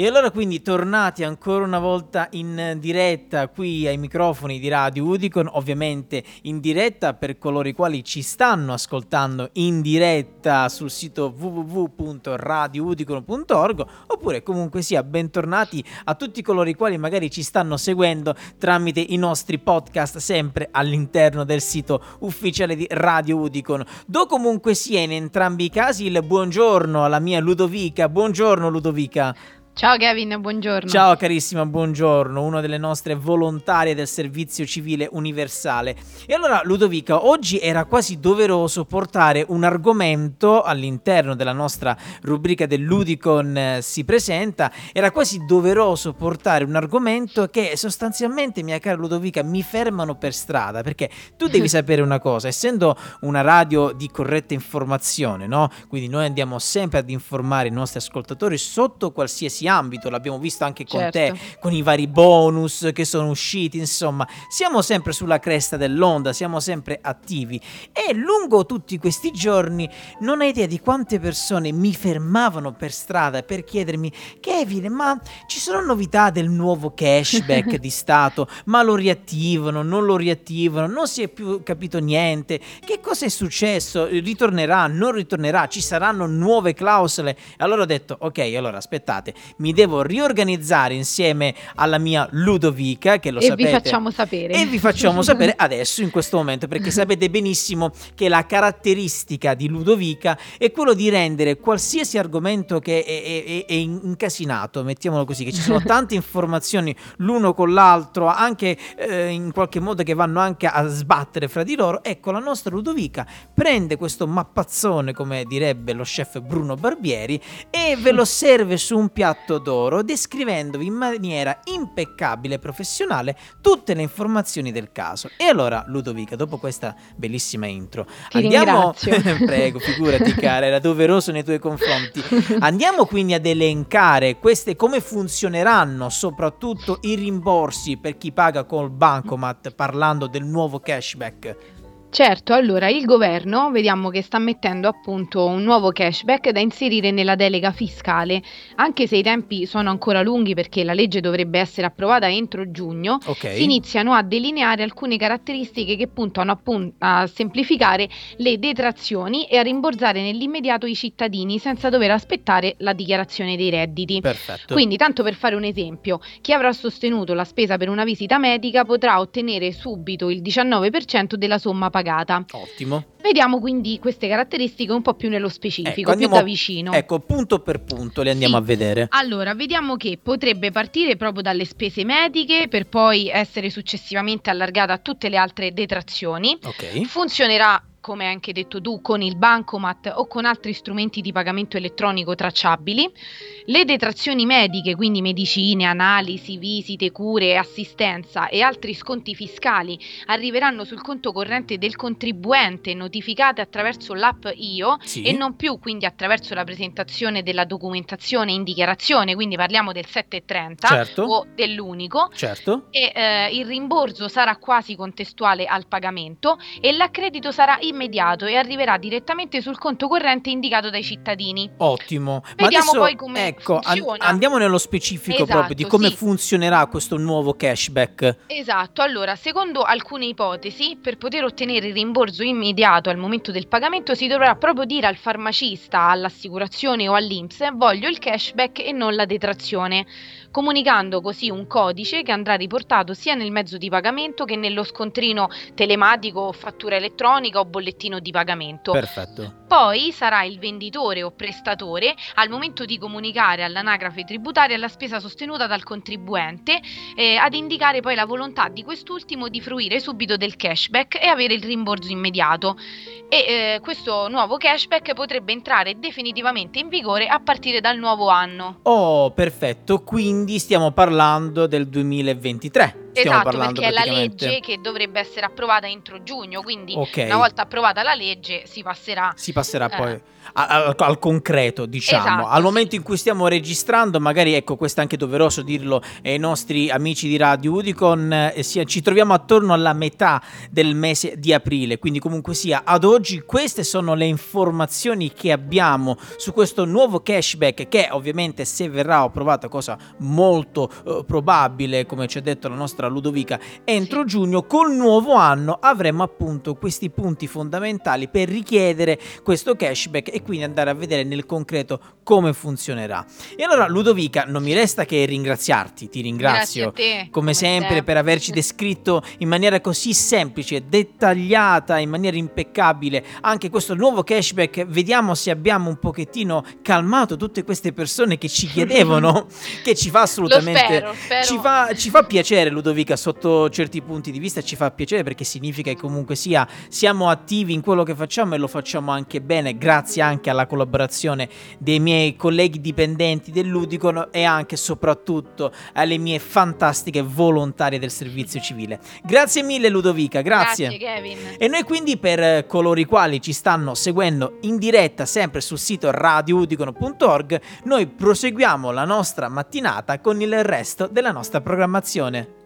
E allora quindi tornati ancora una volta in diretta qui ai microfoni di Radio Udicon, ovviamente in diretta per coloro i quali ci stanno ascoltando in diretta sul sito www.radioudicon.org oppure comunque sia bentornati a tutti coloro i quali magari ci stanno seguendo tramite i nostri podcast sempre all'interno del sito ufficiale di Radio Udicon. Do comunque sia in entrambi i casi il buongiorno alla mia Ludovica. Buongiorno Ludovica. Ciao Kevin, buongiorno. Ciao carissima, buongiorno, una delle nostre volontarie del servizio civile universale. E allora Ludovica, oggi era quasi doveroso portare un argomento all'interno della nostra rubrica del Ludicon eh, si presenta, era quasi doveroso portare un argomento che sostanzialmente, mia cara Ludovica, mi fermano per strada, perché tu devi sapere una cosa, essendo una radio di corretta informazione, no? Quindi noi andiamo sempre ad informare i nostri ascoltatori sotto qualsiasi ambito, l'abbiamo visto anche con Certo. te, con i vari bonus che sono usciti, insomma, siamo sempre sulla cresta dell'onda, siamo sempre attivi e lungo tutti questi giorni non hai idea di quante persone mi fermavano per strada per chiedermi Kevin, ma ci sono novità del nuovo cashback di Stato? Ma lo riattivano, non lo riattivano, non si è più capito niente. Che cosa è successo? Ritornerà, non ritornerà? Ci saranno nuove clausole? Allora ho detto, ok, allora aspettate, mi devo riorganizzare insieme alla mia Ludovica, che lo e sapete. vi facciamo sapere. E vi facciamo sapere adesso, in questo momento, perché sapete benissimo che la caratteristica di Ludovica è quello di rendere qualsiasi argomento che è, è- è- è incasinato, mettiamolo così, che ci sono tante informazioni l'uno con l'altro, anche eh, in qualche modo che vanno anche a sbattere fra di loro. Ecco, la nostra Ludovica prende questo mappazzone, come direbbe lo chef Bruno Barbieri, e ve lo serve su un piatto d'oro, descrivendovi in maniera impeccabile e professionale tutte le informazioni del caso. E allora, Ludovica, dopo questa bellissima intro, Ti andiamo. Prego, figurati, cara, era doveroso nei tuoi confronti. Andiamo quindi ad elencare queste come funzioneranno, soprattutto i rimborsi per chi paga col bancomat, parlando del nuovo cashback. Certo, allora il governo vediamo che sta mettendo appunto un nuovo cashback da inserire nella delega fiscale, anche se i tempi sono ancora lunghi perché la legge dovrebbe essere approvata entro giugno. Ok. Si iniziano a delineare alcune caratteristiche che puntano appun- a semplificare le detrazioni e a rimborsare nell'immediato i cittadini senza dover aspettare la dichiarazione dei redditi. Perfetto. Quindi, tanto per fare un esempio, chi avrà sostenuto la spesa per una visita medica potrà ottenere subito il 19% della somma pagata. Ottimo. Vediamo quindi queste caratteristiche un po' più nello specifico, Ecco, più andiamo- da vicino. Ecco, punto per punto le andiamo Sì. a vedere. Allora, vediamo che potrebbe partire proprio dalle spese mediche per poi essere successivamente allargata a tutte le altre detrazioni. Ok. Funzionerà, come hai anche detto tu, con il bancomat o con altri strumenti di pagamento elettronico tracciabili. Le detrazioni mediche, quindi medicine, analisi, visite, cure, assistenza e altri sconti fiscali arriveranno sul conto corrente del contribuente notificate attraverso l'app IO Sì. e non più quindi attraverso la presentazione della documentazione in dichiarazione, quindi parliamo del 730 Certo. o dell'unico Certo. e eh, il rimborso sarà quasi contestuale al pagamento e l'accredito sarà immediato e arriverà direttamente sul conto corrente indicato dai cittadini. Ottimo. Ma Vediamo adesso poi come ecco, funziona. andiamo nello specifico Esatto, proprio di come sì. funzionerà questo nuovo cashback. Esatto, allora, secondo alcune ipotesi, per poter ottenere il rimborso immediato al momento del pagamento si dovrà proprio dire al farmacista, all'assicurazione o all'INPS voglio il cashback e non la detrazione, comunicando così un codice che andrà riportato sia nel mezzo di pagamento che nello scontrino telematico o fattura elettronica o bollettino di pagamento. Perfetto. Poi sarà il venditore o prestatore al momento di comunicare all'anagrafe tributaria la spesa sostenuta dal contribuente eh, ad indicare poi la volontà di quest'ultimo di fruire subito del cashback e avere il rimborso immediato. E eh, questo nuovo cashback potrebbe entrare definitivamente in vigore a partire dal nuovo anno. Oh, perfetto. Quindi stiamo parlando del 2023. Stiamo esatto, perché è la legge che dovrebbe essere approvata entro giugno, quindi Ok. una volta approvata la legge si passerà Si passerà Eh. poi al, al concreto, diciamo. Esatto, al sì. momento in cui stiamo registrando, magari ecco, questo è anche doveroso dirlo ai nostri amici di Radio Udicon, eh, sia- ci troviamo attorno alla metà del mese di aprile, quindi comunque sia ad oggi queste sono le informazioni che abbiamo su questo nuovo cashback che ovviamente se verrà approvato, cosa molto eh, probabile, come ci ha detto la nostra Ludovica, entro giugno col nuovo anno avremo appunto questi punti fondamentali per richiedere questo cashback e quindi andare a vedere nel concreto come funzionerà. E allora Ludovica, non mi resta che ringraziarti, ti ringrazio. Te. Come sempre per averci descritto in maniera così semplice, dettagliata, in maniera impeccabile anche questo nuovo cashback. Vediamo se abbiamo un pochettino calmato tutte queste persone che ci chiedevano, che ci fa assolutamente spero, spero. ci fa, ci fa piacere Ludovica sotto certi punti di vista, ci fa piacere perché significa che comunque sia siamo attivi in quello che facciamo e lo facciamo anche bene grazie anche alla collaborazione dei miei colleghi dipendenti dell'Udicon e anche e soprattutto alle mie fantastiche volontarie del servizio civile. Grazie mille Ludovica, grazie. Grazie Kevin. E noi quindi per eh, coloro i quali ci stanno seguendo in diretta sempre sul sito radioudicono.org, noi proseguiamo la nostra mattinata con il resto della nostra programmazione.